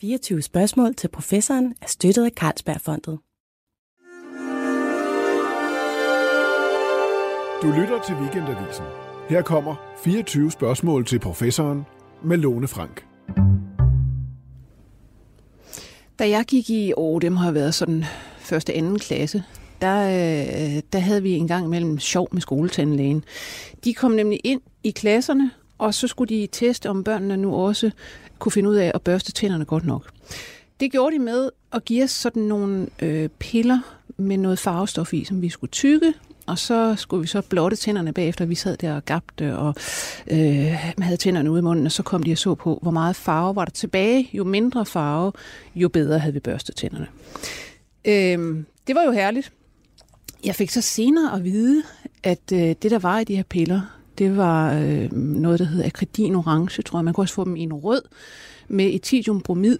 24 spørgsmål til professoren er støttet af Carlsbergfondet. Du lytter til Weekendavisen. Her kommer 24 spørgsmål til professoren med Lone Frank. Da jeg gik i, åh, det må have været sådan første anden klasse, der, øh, der havde vi en gang imellem sjov med skoletandlægen. De kom nemlig ind i klasserne, og så skulle de teste, om børnene nu også kunne finde ud af at børste tænderne godt nok. Det gjorde de med at give os sådan nogle øh, piller med noget farvestof i, som vi skulle tykke, og så skulle vi så blotte tænderne bagefter. Vi sad der og gabte, og øh, havde tænderne ude i munden, og så kom de og så på, hvor meget farve var der tilbage. Jo mindre farve, jo bedre havde vi børstet tænderne. Øh, det var jo herligt. Jeg fik så senere at vide, at øh, det, der var i de her piller, det var øh, noget, der hedder akridin orange, tror jeg. Man kunne også få dem i en rød med etidiumbromid.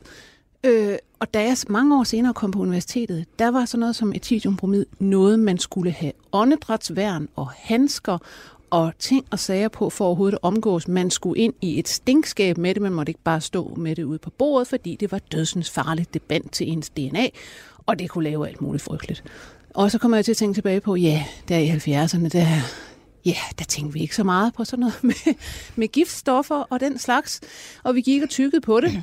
Øh, og da jeg mange år senere kom på universitetet, der var sådan noget som etidiumbromid noget, man skulle have åndedrætsværn og handsker og ting og sager på for overhovedet at omgås. Man skulle ind i et stinkskab med det, man måtte ikke bare stå med det ude på bordet, fordi det var dødsens farligt det bandt til ens DNA, og det kunne lave alt muligt frygteligt. Og så kommer jeg til at tænke tilbage på, ja, der i 70'erne, der, ja, der tænkte vi ikke så meget på sådan noget med, med giftstoffer og den slags, og vi gik og tykkede på det.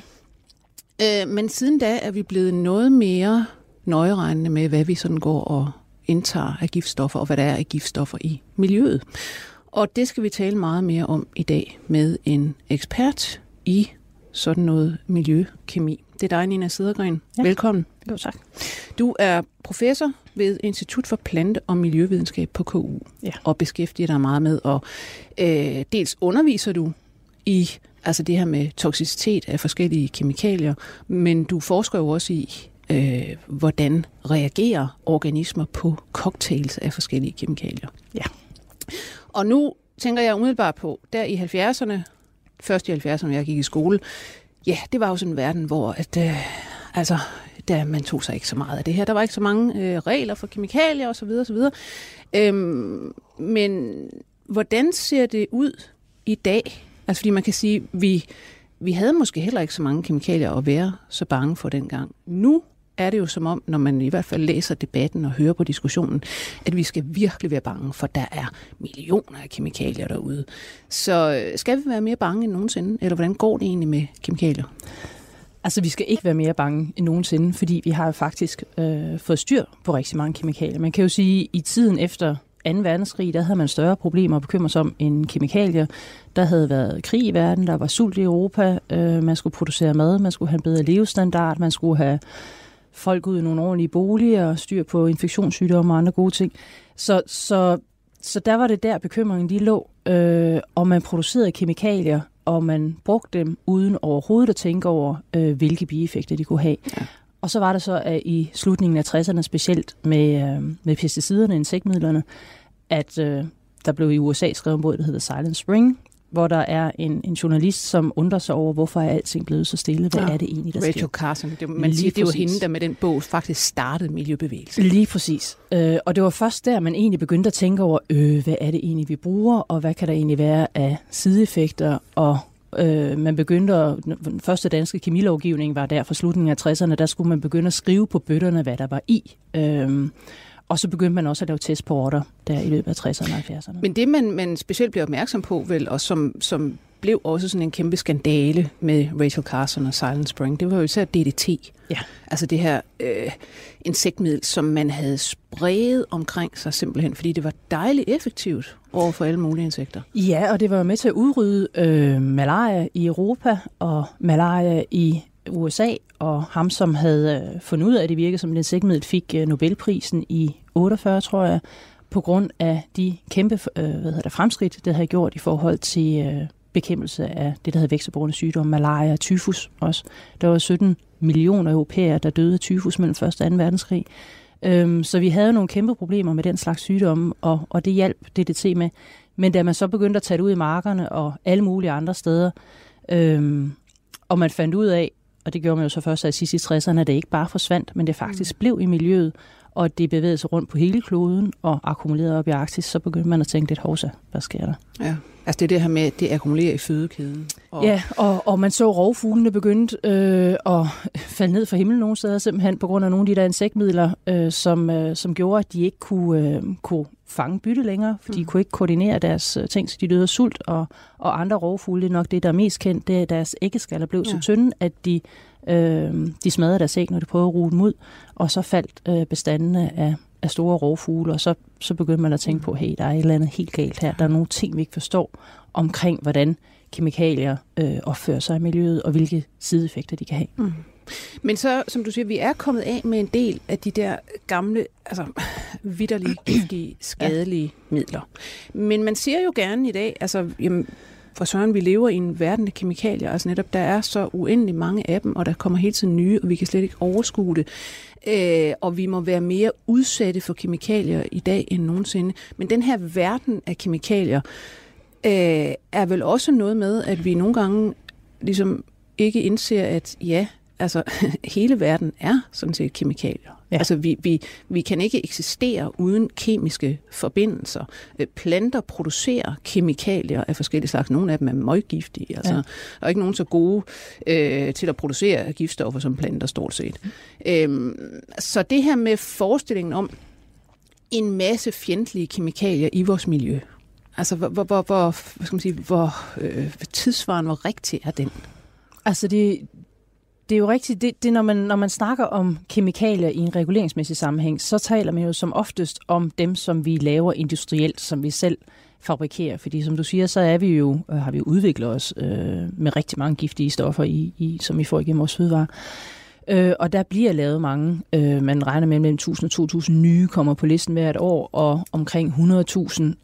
Øh, men siden da er vi blevet noget mere nøjeregnende med, hvad vi sådan går og indtager af giftstoffer, og hvad der er af giftstoffer i miljøet. Og det skal vi tale meget mere om i dag med en ekspert i sådan noget miljøkemi. Det er dig, Nina Sedergren. Ja. Velkommen. Jo, tak. Du er professor ved Institut for Plante- og Miljøvidenskab på KU, ja. og beskæftiger dig meget med, og øh, dels underviser du i altså det her med toksicitet af forskellige kemikalier, men du forsker jo også i, øh, hvordan reagerer organismer på cocktails af forskellige kemikalier. Ja. Og nu tænker jeg umiddelbart på, der i 70'erne, først i 70'erne, jeg gik i skole, ja, det var jo sådan en verden, hvor at, øh, altså, der, man tog sig ikke så meget af det her. Der var ikke så mange øh, regler for kemikalier osv. osv. Øhm, men hvordan ser det ud i dag? Altså fordi man kan sige, vi, vi havde måske heller ikke så mange kemikalier at være så bange for dengang. Nu er det jo som om, når man i hvert fald læser debatten og hører på diskussionen, at vi skal virkelig være bange, for der er millioner af kemikalier derude. Så øh, skal vi være mere bange end nogensinde, eller hvordan går det egentlig med kemikalier? Altså, vi skal ikke være mere bange end nogensinde, fordi vi har faktisk øh, fået styr på rigtig mange kemikalier. Man kan jo sige, at i tiden efter 2. verdenskrig, der havde man større problemer at bekymre sig om end kemikalier. Der havde været krig i verden, der var sult i Europa, øh, man skulle producere mad, man skulle have en bedre levestandard, man skulle have folk ud i nogle ordentlige boliger, styr på infektionssygdomme og andre gode ting. Så, så, så der var det der bekymringen lige lå, øh, og man producerede kemikalier, og man brugte dem uden overhovedet at tænke over, øh, hvilke bieffekter de kunne have. Ja. Og så var det så, at i slutningen af 60'erne, specielt med, øh, med pesticiderne, insektmidlerne, at øh, der blev i USA skrevet en bog, der hedder Silent Spring, hvor der er en, en journalist, som undrer sig over, hvorfor er alting blevet så stille? Hvad ja. er det egentlig, der Rachel sker? Carson. Det, man Lige siger, det var hende, der med den bog faktisk startede miljøbevægelsen. Lige præcis. Øh, og det var først der, man egentlig begyndte at tænke over, øh, hvad er det egentlig, vi bruger, og hvad kan der egentlig være af sideeffekter, og Øh, man begyndte at, den første danske kemilovgivning var der fra slutningen af 60'erne, der skulle man begynde at skrive på bøtterne, hvad der var i. Øh, og så begyndte man også at lave test på order der i løbet af 60'erne og 70'erne. Men det, man, man specielt bliver opmærksom på, vel, og som, som blev også sådan en kæmpe skandale med Rachel Carson og Silent Spring, det var jo især DDT. Ja. Altså det her øh, insektmiddel, som man havde spredt omkring sig simpelthen, fordi det var dejligt effektivt over for alle mulige insekter. Ja, og det var med til at udrydde øh, malaria i Europa og malaria i USA, og ham, som havde øh, fundet ud af, at det virkede som et insektmiddel, fik øh, Nobelprisen i 48, tror jeg, på grund af de kæmpe øh, hvad hedder det, fremskridt, det havde gjort i forhold til øh, bekæmpelse af det, der hedder vækstborgerne sygdomme, malaria og tyfus også. Der var 17 millioner europæere, der døde af tyfus mellem 1. og 2. verdenskrig. Øhm, så vi havde nogle kæmpe problemer med den slags sygdomme, og, og det hjalp DDT med. Men da man så begyndte at tage det ud i markerne og alle mulige andre steder, øhm, og man fandt ud af, og det gjorde man jo så først af sidst i 60'erne, at det ikke bare forsvandt, men det faktisk mm. blev i miljøet, og det bevægede sig rundt på hele kloden og akkumulerede op i Arktis, så begyndte man at tænke lidt, hovsa, hvad sker der? Ja. Altså det, det her med, at det akkumulerer i fødekæden. Og... Ja, og, og man så rovfuglene begyndte øh, at falde ned fra himlen nogle steder, simpelthen på grund af nogle af de der insektmidler, øh, som, øh, som gjorde, at de ikke kunne, øh, kunne fange bytte længere, for de mm. kunne ikke koordinere deres øh, ting, så de døde af sult, og, og andre rovfugle, det er nok det, der er mest kendt, det er, at deres æggeskaller blev ja. så tynde, at de, øh, de smadrede deres æg, når de prøvede at ruge dem ud, og så faldt øh, bestandene af, af store rovfugle, og så, så begyndte man at tænke på, hey, der er et eller andet helt galt her. Der er nogle ting, vi ikke forstår omkring, hvordan kemikalier øh, opfører sig i miljøet, og hvilke sideeffekter de kan have. Mm. Men så, som du siger, vi er kommet af med en del af de der gamle, altså vidderlige, giftige, skadelige ja. midler. Men man siger jo gerne i dag, altså, jamen, for søren, vi lever i en verden af kemikalier, altså netop, der er så uendelig mange af dem, og der kommer hele tiden nye, og vi kan slet ikke overskue det. Øh, og vi må være mere udsatte for kemikalier i dag end nogensinde. Men den her verden af kemikalier øh, er vel også noget med, at vi nogle gange ligesom ikke indser, at ja, altså hele verden er sådan set kemikalier. Ja. Altså vi, vi, vi kan ikke eksistere uden kemiske forbindelser. Øh, planter producerer kemikalier af forskellige slags. Nogle af dem er møggiftige. Altså, ja. Der er ikke nogen så gode øh, til at producere giftstoffer som planter stort set. Øhm, så det her med forestillingen om en masse fjendtlige kemikalier i vores miljø, altså hvor, hvor, hvor, hvor, hvad skal man sige, hvor øh, tidsvarende, hvor rigtig er den? Altså det, det er jo rigtigt, det, det når, man, når man snakker om kemikalier i en reguleringsmæssig sammenhæng, så taler man jo som oftest om dem, som vi laver industrielt, som vi selv fabrikerer. Fordi som du siger, så er vi jo, øh, har vi jo udviklet os øh, med rigtig mange giftige stoffer, i, i, som vi får igennem vores fødevarer. Øh, og der bliver lavet mange. Øh, man regner med, at mellem 1000 og 2000 nye kommer på listen hvert år, og omkring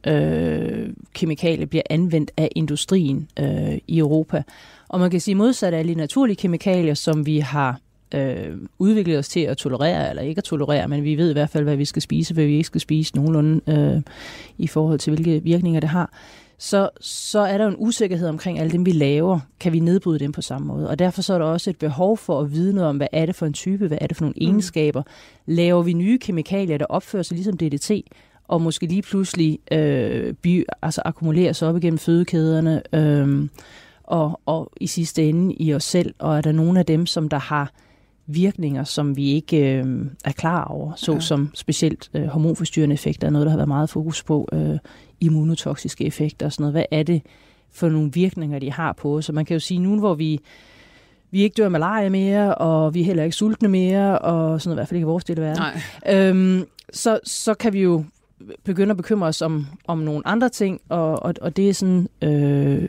100.000 øh, kemikalier bliver anvendt af industrien øh, i Europa. Og man kan sige modsat alle de naturlige kemikalier, som vi har øh, udviklet os til at tolerere eller ikke at tolerere, men vi ved i hvert fald, hvad vi skal spise, hvad vi ikke skal spise nogenlunde øh, i forhold til, hvilke virkninger det har så, så er der en usikkerhed omkring alle dem, vi laver. Kan vi nedbryde dem på samme måde? Og derfor så er der også et behov for at vide noget om, hvad er det for en type, hvad er det for nogle mm. egenskaber. Laver vi nye kemikalier, der opfører sig ligesom DDT, og måske lige pludselig øh, by, altså akkumulerer sig op igennem fødekæderne, øh, og, og i sidste ende i os selv, og er der nogle af dem, som der har virkninger, som vi ikke øh, er klar over, såsom ja. specielt øh, hormonforstyrrende effekter, er noget, der har været meget fokus på, øh, immunotoksiske effekter og sådan noget. Hvad er det for nogle virkninger, de har på os? Så man kan jo sige, nu hvor vi vi ikke dør malaria mere, og vi er heller ikke sultne mere, og sådan noget, i hvert fald ikke i vores del af verden. Øhm, så, så kan vi jo begynde at bekymre os om, om nogle andre ting, og, og, og det er sådan øh,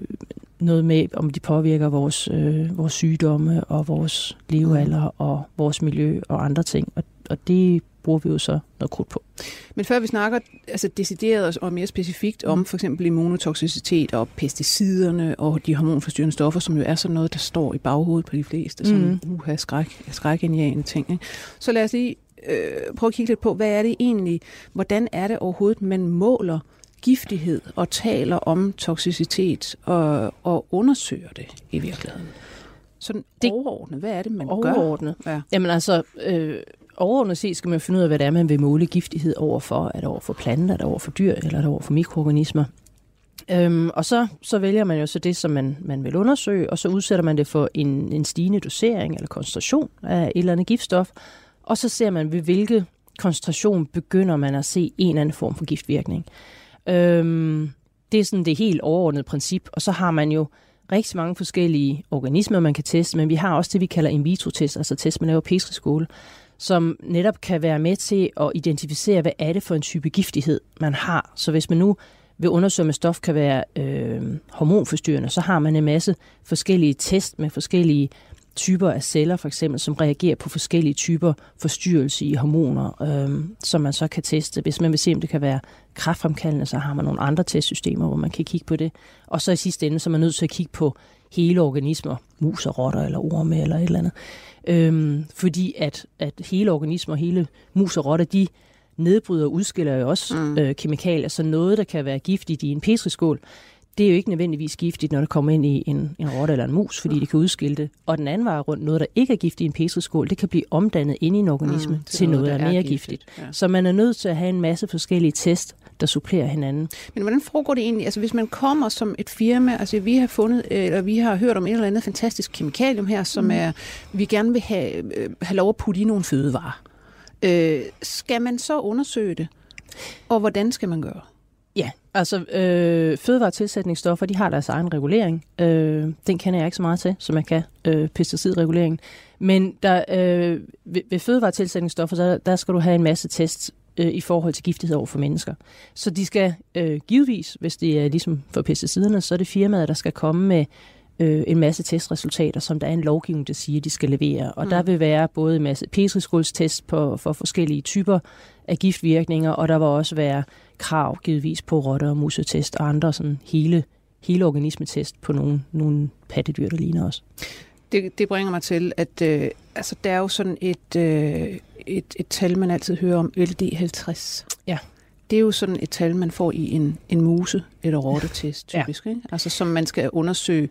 noget med, om de påvirker vores, øh, vores sygdomme og vores levealder og vores miljø og andre ting. Og, og det bruger vi jo så noget krudt på. Men før vi snakker altså decideret og mere specifikt om mm. for eksempel immunotoksicitet og pesticiderne og de hormonforstyrrende stoffer, som jo er sådan noget, der står i baghovedet på de fleste, sådan mm. uha, skræk, skrækindjagende ting. Ikke? Så lad os lige øh, prøve at kigge lidt på, hvad er det egentlig, hvordan er det overhovedet, man måler giftighed og taler om toksicitet og, og undersøger det i virkeligheden? Sådan det, overordnet, hvad er det, man overordnet. gør? Ja. Jamen altså, øh, overordnet set skal man finde ud af, hvad det er, man vil måle giftighed overfor. Er det over for planter, er det over for dyr, eller er det over for mikroorganismer? Øhm, og så, så vælger man jo så det, som man, man vil undersøge, og så udsætter man det for en, en stigende dosering eller koncentration af et eller andet giftstof, og så ser man, ved hvilke koncentration begynder man at se en eller anden form for giftvirkning. Øhm, det er sådan det helt overordnede princip, og så har man jo rigtig mange forskellige organismer, man kan teste, men vi har også det, vi kalder in vitro-test, altså test, man laver på skole som netop kan være med til at identificere, hvad er det for en type giftighed, man har. Så hvis man nu vil undersøge, om stof kan være øh, hormonforstyrrende, så har man en masse forskellige test med forskellige typer af celler, for eksempel, som reagerer på forskellige typer forstyrrelse i hormoner, øh, som man så kan teste. Hvis man vil se, om det kan være kræftfremkaldende, så har man nogle andre testsystemer, hvor man kan kigge på det. Og så i sidste ende, så er man nødt til at kigge på hele organismer, mus og rotter eller orme eller et eller andet. Øhm, fordi at, at hele organismer, hele mus og rotter, de nedbryder og udskiller jo også mm. øh, kemikalier, så noget, der kan være giftigt i en petriskål, det er jo ikke nødvendigvis giftigt, når det kommer ind i en, en rotte eller en mus, fordi det kan udskille det. Og den anden vej rundt, noget, der ikke er giftigt i en petriskål, det kan blive omdannet ind i en organisme mm, til, til noget, noget, der er mere giftigt. giftigt. Ja. Så man er nødt til at have en masse forskellige test, der supplerer hinanden. Men hvordan foregår det egentlig? Altså hvis man kommer som et firma, altså vi har fundet, eller vi har hørt om et eller andet fantastisk kemikalium her, som mm. er, vi gerne vil have, øh, have lov at putte i nogle fødevarer. Øh, skal man så undersøge det? Og hvordan skal man gøre? Altså øh, fødevaretilsætningsstoffer, de har deres egen regulering. Øh, den kender jeg ikke så meget til, som jeg kan øh, pesticidreguleringen. Men der, øh, ved, ved fødevaretilsætningsstoffer, der, der skal du have en masse tests øh, i forhold til giftighed over for mennesker. Så de skal øh, givetvis, hvis det er ligesom for pesticiderne, så er det firmaet, der skal komme med øh, en masse testresultater, som der er en lovgivning, der siger, de skal levere. Og mm. der vil være både en masse petriskålstest på, for forskellige typer af giftvirkninger, og der vil også være krav givetvis på rotter- og musetest og andre sådan hele, hele organismetest på nogle, nogle pattedyr, der ligner os. Det, det bringer mig til, at øh, altså, der er jo sådan et, øh, et, et tal, man altid hører om, LD50. Ja. Det er jo sådan et tal, man får i en, en muse- eller rottetest, typisk. Ja. Ikke? Altså, som man skal undersøge,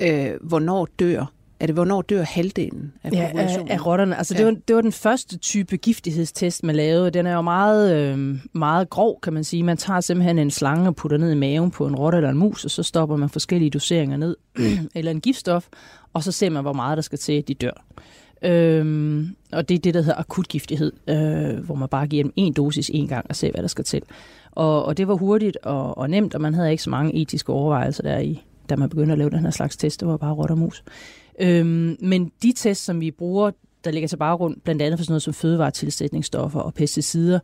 øh, hvornår dør er det, hvornår dør halvdelen af populationen? Ja, af, af rotterne. Altså, ja. det, var, det var den første type giftighedstest, man lavede. Den er jo meget, øh, meget grov, kan man sige. Man tager simpelthen en slange og putter ned i maven på en rotte eller en mus, og så stopper man forskellige doseringer ned, eller en giftstof, og så ser man, hvor meget der skal til, at de dør. Øhm, og det er det, der hedder akutgiftighed, øh, hvor man bare giver dem en dosis en gang og ser, hvad der skal til. Og, og det var hurtigt og, og nemt, og man havde ikke så mange etiske overvejelser der i, da man begyndte at lave den her slags test. Det var bare rot og mus. Øhm, men de tests, som vi bruger, der ligger til baggrund blandt andet for sådan noget som fødevaretilsætningsstoffer og pesticider,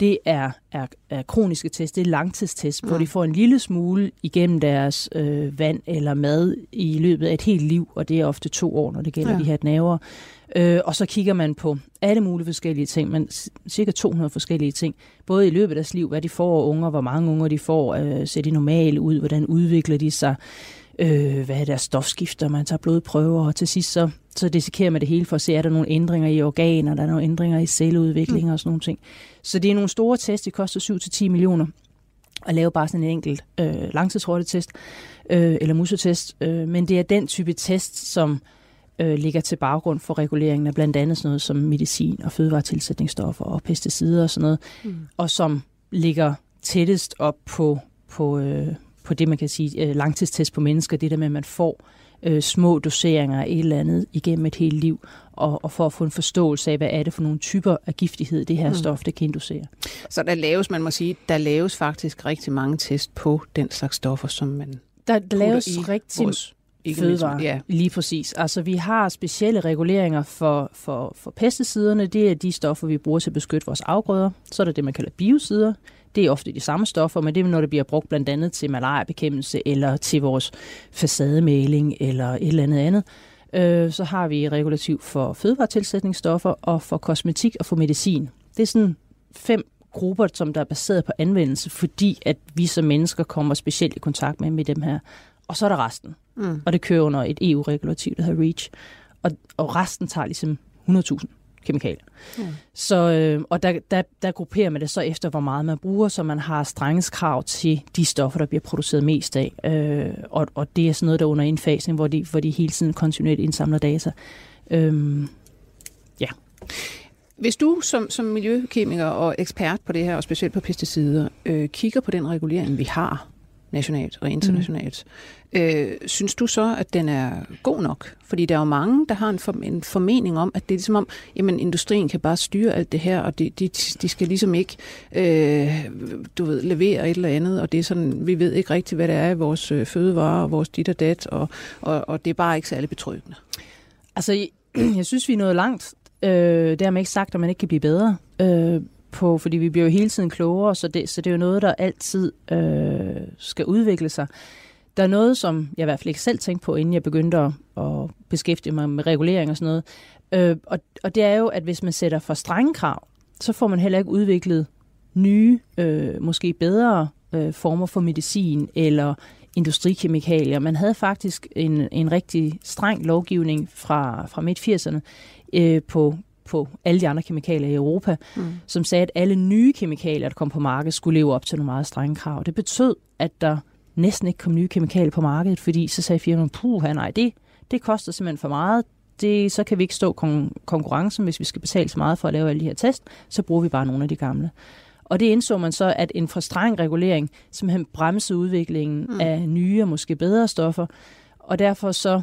det er, er, er kroniske test, det er langtidstest, mm. hvor de får en lille smule igennem deres øh, vand eller mad i løbet af et helt liv, og det er ofte to år, når det gælder ja. de her naver. Øh, og så kigger man på alle mulige forskellige ting, men cirka 200 forskellige ting, både i løbet af deres liv, hvad de får af unger, hvor mange unger de får, øh, ser de normale ud, hvordan udvikler de sig, øh, hvad er deres stofskifter, man tager blodprøver, og til sidst så, så dissekerer man det hele for at se, er der nogle ændringer i organer, der er nogle ændringer i celleudvikling mm. og sådan nogle ting. Så det er nogle store tests, det koster 7-10 millioner at lave bare sådan en enkelt øh, langtidsrottetest øh, eller musetest, øh, men det er den type test, som øh, ligger til baggrund for reguleringen af blandt andet sådan noget som medicin og fødevaretilsætningsstoffer og pesticider og sådan noget, mm. og som ligger tættest op på, på, øh, på det, man kan sige øh, langtidstest på mennesker, det der med, at man får øh, små doseringer af et eller andet igennem et helt liv, og, og for at få en forståelse af, hvad er det for nogle typer af giftighed, det her mm. stof, det kan inducere. Så der laves, man må sige, der laves faktisk rigtig mange test på den slags stoffer, som man der, der laves rigtig vores fødevare. Ja. Lige præcis. Altså, vi har specielle reguleringer for, for, for pesticiderne. Det er de stoffer, vi bruger til at beskytte vores afgrøder. Så er der det, man kalder biocider. Det er ofte de samme stoffer, men det er, når det bliver brugt blandt andet til malariabekæmpelse, eller til vores facademaling, eller et eller andet andet. Øh, så har vi regulativ for fødevaretilsætningsstoffer, og for kosmetik og for medicin. Det er sådan fem grupper, som der er baseret på anvendelse, fordi at vi som mennesker kommer specielt i kontakt med, med dem her. Og så er der resten. Mm. Og det kører under et EU-regulativ, der hedder REACH. Og, og resten tager ligesom 100.000 kemikalier. Mm. Så, øh, og der, der, der grupperer man det så efter, hvor meget man bruger, så man har krav til de stoffer, der bliver produceret mest af. Øh, og, og det er sådan noget, der er under indfasning, hvor de, hvor de hele tiden kontinuerligt indsamler data. Øh, ja. Hvis du som, som miljøkemiker og ekspert på det her, og specielt på pesticider, øh, kigger på den regulering, vi har nationalt og internationalt. Mm. Øh, synes du så, at den er god nok? Fordi der er jo mange, der har en, for, en formening om, at det er ligesom om, jamen industrien kan bare styre alt det her, og de, de, de skal ligesom ikke, øh, du ved, levere et eller andet, og det er sådan, vi ved ikke rigtigt, hvad det er i vores øh, fødevarer og vores dit og dat, og, og, og det er bare ikke særlig betryggende. Altså, jeg synes, vi er nået langt. Øh, dermed ikke sagt, at man ikke kan blive bedre. Øh, på, fordi vi bliver jo hele tiden klogere, så det, så det er jo noget, der altid øh, skal udvikle sig. Der er noget, som jeg i hvert fald ikke selv tænkte på, inden jeg begyndte at, at beskæftige mig med regulering og sådan noget. Øh, og, og det er jo, at hvis man sætter for strenge krav, så får man heller ikke udviklet nye, øh, måske bedre øh, former for medicin eller industrikemikalier. Man havde faktisk en, en rigtig streng lovgivning fra, fra midt-80'erne øh, på, på alle de andre kemikalier i Europa, mm. som sagde, at alle nye kemikalier, der kom på markedet, skulle leve op til nogle meget strenge krav. Det betød, at der næsten ikke kom nye kemikalier på markedet, fordi så sagde firmaet, puh, nej, det, det koster simpelthen for meget. Det, så kan vi ikke stå kon- konkurrencen, hvis vi skal betale så meget for at lave alle de her test, så bruger vi bare nogle af de gamle. Og det indså man så, at en for streng regulering simpelthen bremsede udviklingen mm. af nye og måske bedre stoffer. Og derfor så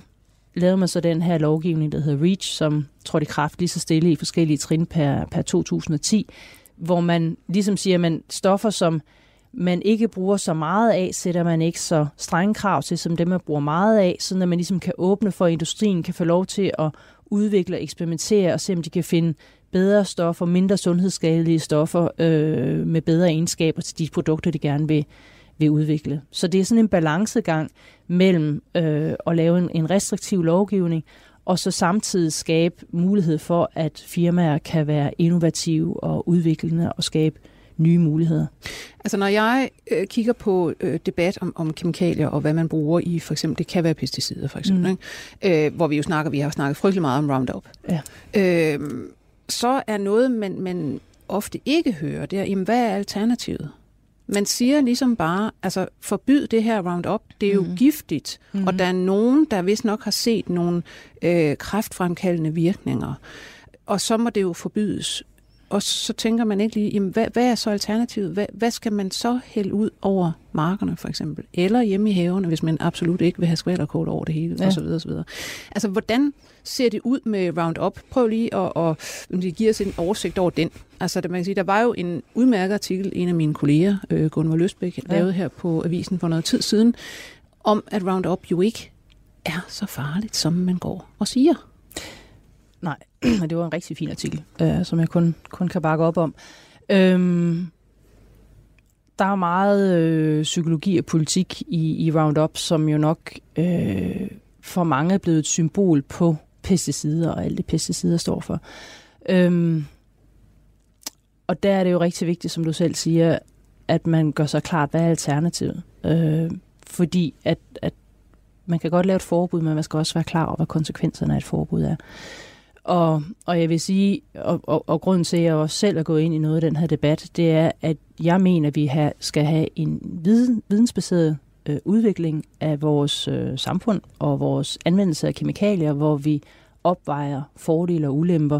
lavede man så den her lovgivning, der hedder REACH, som trådte i kraft lige så stille i forskellige trin per, per 2010, hvor man ligesom siger, at man stoffer, som man ikke bruger så meget af, sætter man ikke så strenge krav til, som dem man bruger meget af, så at man ligesom kan åbne for, at industrien kan få lov til at udvikle og eksperimentere og se, om de kan finde bedre stoffer, mindre sundhedsskadelige stoffer øh, med bedre egenskaber til de produkter, de gerne vil, vil udvikle. Så det er sådan en balancegang mellem øh, at lave en, en restriktiv lovgivning, og så samtidig skabe mulighed for, at firmaer kan være innovative og udviklende og skabe nye muligheder. Altså når jeg øh, kigger på øh, debat om, om kemikalier og hvad man bruger i for eksempel, det kan være pesticider for eksempel, mm. ikke? Øh, hvor vi jo snakker, vi har snakket frygtelig meget om Roundup. Ja. Øh, så er noget, man, man ofte ikke hører, det er, jamen, hvad er alternativet? Man siger ligesom bare, altså forbyd det her Roundup, det er jo mm. giftigt, mm. og der er nogen, der vist nok har set nogle øh, kraftfremkaldende virkninger, og så må det jo forbydes. Og så tænker man ikke lige, jamen, hvad, hvad er så alternativet? Hvad, hvad skal man så hælde ud over markerne for eksempel? Eller hjemme i haverne, hvis man absolut ikke vil have skvallerkål over det hele, ja. osv. osv. Altså, hvordan ser det ud med Roundup? Prøv lige at, at, at give os en oversigt over den. Altså, det, man kan sige, der var jo en udmærket artikel, en af mine kolleger, øh, Gunvar Løsbæk, ja. lavede her på Avisen for noget tid siden, om at Roundup jo ikke er så farligt, som man går og siger. Nej, det var en rigtig fin artikel, øh, som jeg kun, kun kan bakke op om. Øhm, der er meget øh, psykologi og politik i, i Roundup, som jo nok øh, for mange er blevet et symbol på pesticider og alt det pesticider står for. Øhm, og der er det jo rigtig vigtigt, som du selv siger, at man gør sig klart, hvad er alternativet. Øh, fordi at, at man kan godt lave et forbud, men man skal også være klar over, hvad konsekvenserne af et forbud er. Og, og jeg vil sige, og, og, og grunden til, at jeg også selv er gået ind i noget af den her debat, det er, at jeg mener, at vi ha, skal have en viden, vidensbaseret øh, udvikling af vores øh, samfund og vores anvendelse af kemikalier, hvor vi opvejer fordele og ulemper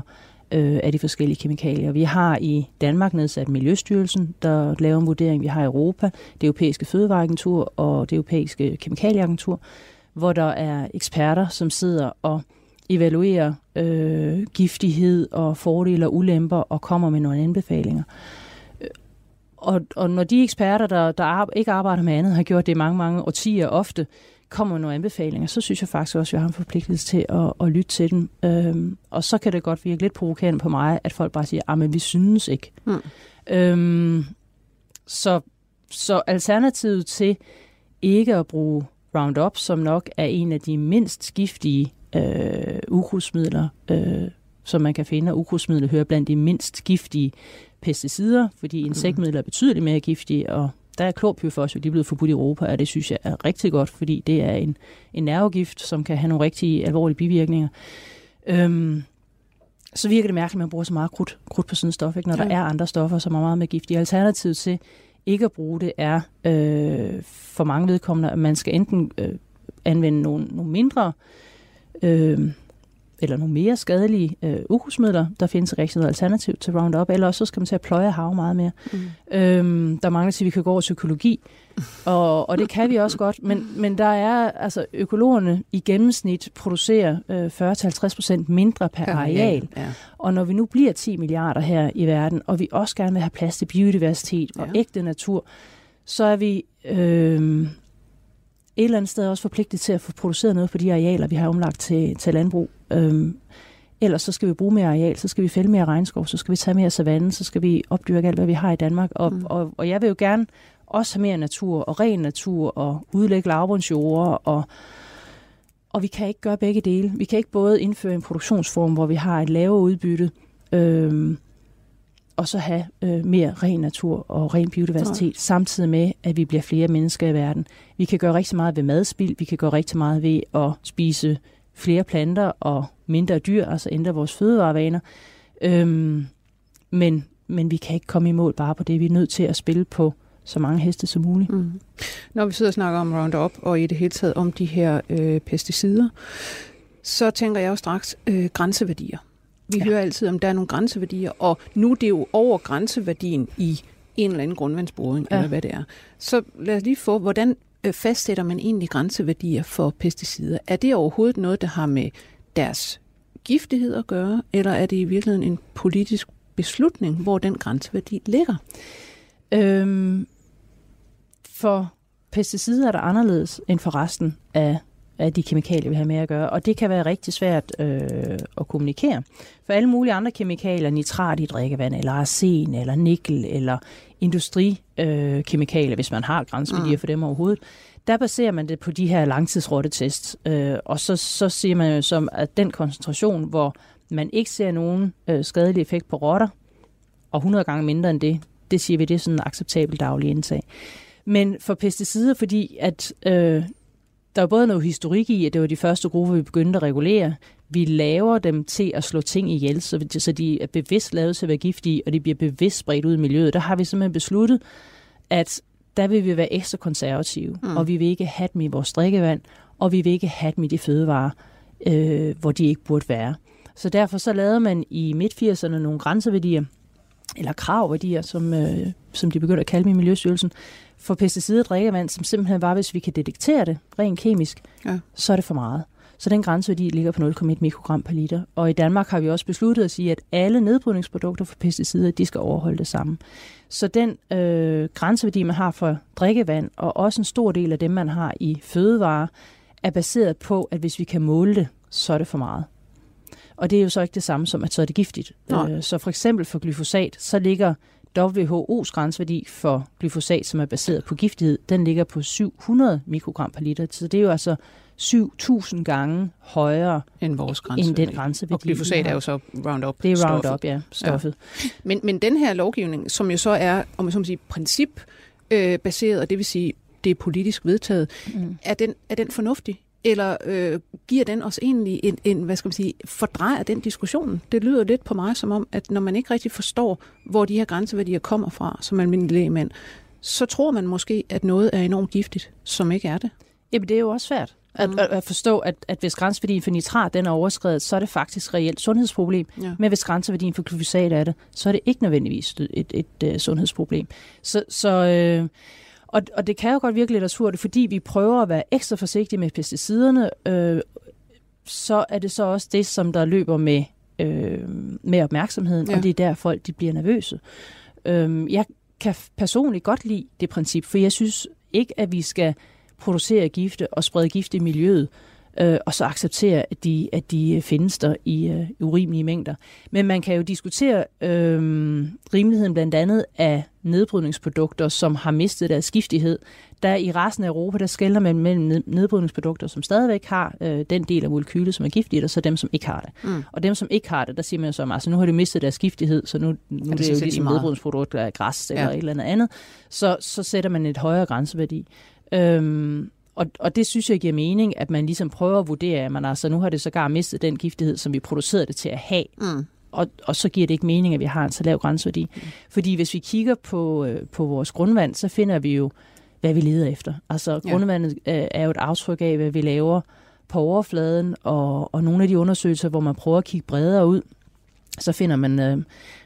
øh, af de forskellige kemikalier. Vi har i Danmark nedsat Miljøstyrelsen, der laver en vurdering. Vi har i Europa det europæiske fødevareagentur og det europæiske kemikalieagentur, hvor der er eksperter, som sidder og evaluerer øh, giftighed og fordele og ulemper og kommer med nogle anbefalinger. Øh, og, og når de eksperter, der, der ikke arbejder med andet, har gjort det mange, mange årtier ofte, kommer nogle anbefalinger, så synes jeg faktisk også, at vi har en forpligtelse til at, at lytte til dem. Øhm, og så kan det godt virke lidt provokerende på mig, at folk bare siger, at ah, vi synes ikke. Mm. Øhm, så, så alternativet til ikke at bruge Roundup, som nok er en af de mindst giftige øh, ukrudtsmidler, øh, som man kan finde, og ukrudtsmidler hører blandt de mindst giftige pesticider, fordi mm. insektmidler er betydeligt mere giftige, og der er klorpyrfos, de er blevet forbudt i Europa, og det synes jeg er rigtig godt, fordi det er en, en nervegift, som kan have nogle rigtig alvorlige bivirkninger. Øhm, så virker det mærkeligt, at man bruger så meget krudt, krudt på sådan et stof, ikke? når ja. der er andre stoffer, som er meget mere giftige. Alternativet til ikke at bruge det er øh, for mange vedkommende, at man skal enten øh, anvende nogle, nogle mindre øh, eller nogle mere skadelige øh, ukrudtsmidler. Der findes rigtig noget alternativ til Roundup, eller også så skal man til at pløje hav meget mere. Mm. Øhm, der er der siger, at vi kan gå over psykologi, og, og det kan vi også godt, men, men der er, altså økologerne i gennemsnit producerer øh, 40-50% mindre per ja, areal, ja. og når vi nu bliver 10 milliarder her i verden, og vi også gerne vil have plads til biodiversitet og ja. ægte natur, så er vi... Øh, et eller andet sted også forpligtet til at få produceret noget på de arealer, vi har omlagt til, til landbrug. Øhm, ellers så skal vi bruge mere areal, så skal vi fælde mere regnskov, så skal vi tage mere savanne, så skal vi opdyrke alt, hvad vi har i Danmark. Og, mm. og, og jeg vil jo gerne også have mere natur og ren natur og udlægge lavbundsjord og og vi kan ikke gøre begge dele. Vi kan ikke både indføre en produktionsform, hvor vi har et lavere udbytte, øhm, og så have øh, mere ren natur og ren biodiversitet, Nej. samtidig med, at vi bliver flere mennesker i verden. Vi kan gøre rigtig meget ved madspild, vi kan gøre rigtig meget ved at spise flere planter og mindre dyr, altså ændre vores fødevarevaner. Øhm, men, men vi kan ikke komme i mål bare på det. Vi er nødt til at spille på så mange heste som muligt. Mm. Når vi sidder og snakker om Roundup, og i det hele taget om de her øh, pesticider, så tænker jeg jo straks øh, grænseværdier. Vi ja. hører altid, om der er nogle grænseværdier, og nu er det jo over grænseværdien i en eller anden grundvandsboring, ja. eller hvad det er. Så lad os lige få, hvordan øh, fastsætter man egentlig grænseværdier for pesticider? Er det overhovedet noget, der har med deres giftighed at gøre, eller er det i virkeligheden en politisk beslutning, hvor den grænseværdi ligger? Øhm, for pesticider er der anderledes end for resten af af de kemikalier, vi har med at gøre. Og det kan være rigtig svært øh, at kommunikere. For alle mulige andre kemikalier, nitrat i drikkevand, eller arsen, eller nikkel, eller industrikemikalier, øh, hvis man har grænseværdier mm. for dem overhovedet, der baserer man det på de her langtidsrottetests. Øh, og så, så siger man jo som, at den koncentration, hvor man ikke ser nogen øh, skadelig effekt på rotter, og 100 gange mindre end det, det siger vi, det er sådan en acceptabel daglig indtag. Men for pesticider, fordi at øh, der er både noget historik i, at det var de første grupper, vi begyndte at regulere. Vi laver dem til at slå ting ihjel, så, så de er bevidst lavet til at være giftige, og de bliver bevidst spredt ud i miljøet. Der har vi simpelthen besluttet, at der vil vi være ekstra konservative, mm. og vi vil ikke have dem i vores drikkevand, og vi vil ikke have dem i de fødevarer, øh, hvor de ikke burde være. Så derfor så lavede man i midt-80'erne nogle grænseværdier, eller kravværdier, som, øh, som de begyndte at kalde dem i Miljøstyrelsen, for pesticider drikkevand, som simpelthen var, hvis vi kan detektere det rent kemisk, ja. så er det for meget. Så den grænseværdi ligger på 0,1 mikrogram per liter. Og i Danmark har vi også besluttet at sige, at alle nedbrydningsprodukter for pesticider, de skal overholde det samme. Så den øh, grænseværdi, man har for drikkevand, og også en stor del af dem, man har i fødevarer, er baseret på, at hvis vi kan måle det, så er det for meget. Og det er jo så ikke det samme som, at så er det giftigt. Nej. Øh, så for eksempel for glyfosat, så ligger WHO's grænseværdi for glyfosat, som er baseret på giftighed, den ligger på 700 mikrogram per liter. Så det er jo altså 7.000 gange højere end vores grænseværdi. End den grænseværdi. Og glyfosat er jo så Roundup. Det er Roundup, ja, stoffet. Ja. Men, men den her lovgivning, som jo så er, om man så må sige, princip øh, baseret, og det vil sige, det er politisk vedtaget, mm. er, den, er den fornuftig? Eller øh, giver den os egentlig en, en, hvad skal man sige, fordrejer den diskussion? Det lyder lidt på mig som om, at når man ikke rigtig forstår, hvor de her grænseværdier kommer fra, som almindelig lægemand, så tror man måske, at noget er enormt giftigt, som ikke er det. Jamen, det er jo også svært at, mm. at forstå, at, at hvis grænseværdien for nitrat den er overskrevet, så er det faktisk reelt sundhedsproblem. Ja. Men hvis grænseværdien for glyfosat er det, så er det ikke nødvendigvis et, et, et, et uh, sundhedsproblem. Så, så øh, og, og det kan jo godt virke lidt absurd, fordi vi prøver at være ekstra forsigtige med pesticiderne, øh, så er det så også det, som der løber med, øh, med opmærksomheden, ja. og det er der folk de bliver nervøse. Øh, jeg kan personligt godt lide det princip, for jeg synes ikke, at vi skal producere gifte og sprede gift i miljøet, øh, og så acceptere, at de, at de findes der i øh, urimelige mængder. Men man kan jo diskutere øh, rimeligheden blandt andet af nedbrydningsprodukter, som har mistet deres giftighed. Der i resten af Europa, der skælder man mellem nedbrydningsprodukter, som stadigvæk har øh, den del af molekylet, som er giftigt, og så dem, som ikke har det. Mm. Og dem, som ikke har det, der siger man så, altså nu har de mistet deres giftighed, så nu, nu er det, det jo ligesom nedbrydningsprodukter af græs eller ja. et eller andet andet. Så, så sætter man et højere grænseværdi. Øhm, og, og det synes jeg giver mening, at man ligesom prøver at vurdere, at man altså nu har det sågar mistet den giftighed, som vi producerede det til at have. Mm. Og, og så giver det ikke mening, at vi har en så lav grænseværdi. Mm. Fordi hvis vi kigger på, øh, på vores grundvand, så finder vi jo, hvad vi leder efter. Altså grundvandet øh, er jo et aftryk af, hvad vi laver på overfladen, og, og nogle af de undersøgelser, hvor man prøver at kigge bredere ud, så finder man øh,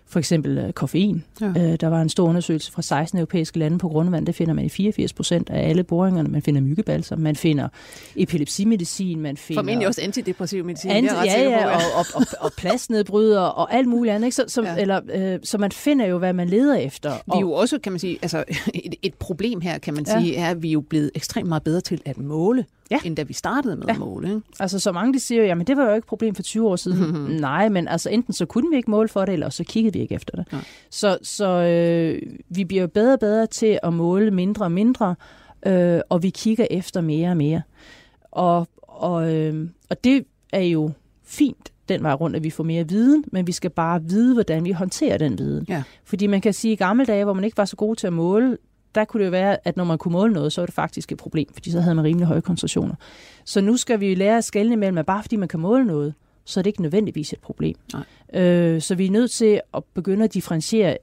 for eksempel øh, koffein. Ja. Øh, der var en stor undersøgelse fra 16 europæiske lande på grundvand. Det finder man i 84 procent af alle boringerne. Man finder myggebalser, man finder epilepsimedicin, man finder... Formentlig også antidepressiv medicin. Anti, ja, ja, og, og, og, og plastnedbryder og alt muligt andet. Ikke? Så, som, ja. eller, øh, så man finder jo, hvad man leder efter. Vi er jo også, kan man sige, altså et, et problem her, kan man ja. sige, er, at vi er jo blevet ekstremt meget bedre til at måle ja. end da vi startede med ja. at måle. Ikke? Altså så mange de siger jo, jamen det var jo ikke et problem for 20 år siden. Mm-hmm. Nej, men altså enten så kunne vi ikke måle for det, eller så kiggede vi ikke efter det. Ja. Så, så øh, vi bliver jo bedre og bedre til at måle mindre og mindre, øh, og vi kigger efter mere og mere. Og, og, øh, og det er jo fint den vej rundt, at vi får mere viden, men vi skal bare vide, hvordan vi håndterer den viden. Ja. Fordi man kan sige, at i gamle dage, hvor man ikke var så god til at måle, der kunne det jo være, at når man kunne måle noget, så var det faktisk et problem, fordi så havde man rimelig høje koncentrationer. Så nu skal vi lære at skelne imellem, at bare fordi man kan måle noget, så er det ikke nødvendigvis et problem. Nej. Øh, så vi er nødt til at begynde at differentiere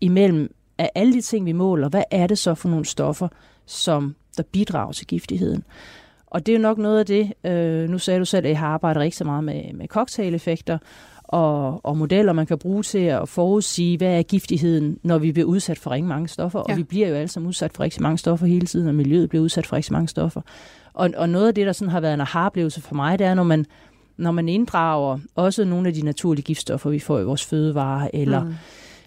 imellem, af alle de ting, vi måler, hvad er det så for nogle stoffer, som der bidrager til giftigheden? Og det er jo nok noget af det, øh, nu sagde du selv, at jeg har arbejdet rigtig meget med, med cocktail-effekter, og, og modeller, man kan bruge til at forudsige, hvad er giftigheden, når vi bliver udsat for rigtig mange stoffer. Ja. Og vi bliver jo alle sammen udsat for rigtig mange stoffer hele tiden, og miljøet bliver udsat for rigtig mange stoffer. Og, og noget af det, der sådan har været en aha-oplevelse for mig, det er, når man, når man inddrager også nogle af de naturlige giftstoffer, vi får i vores fødevarer, eller mm.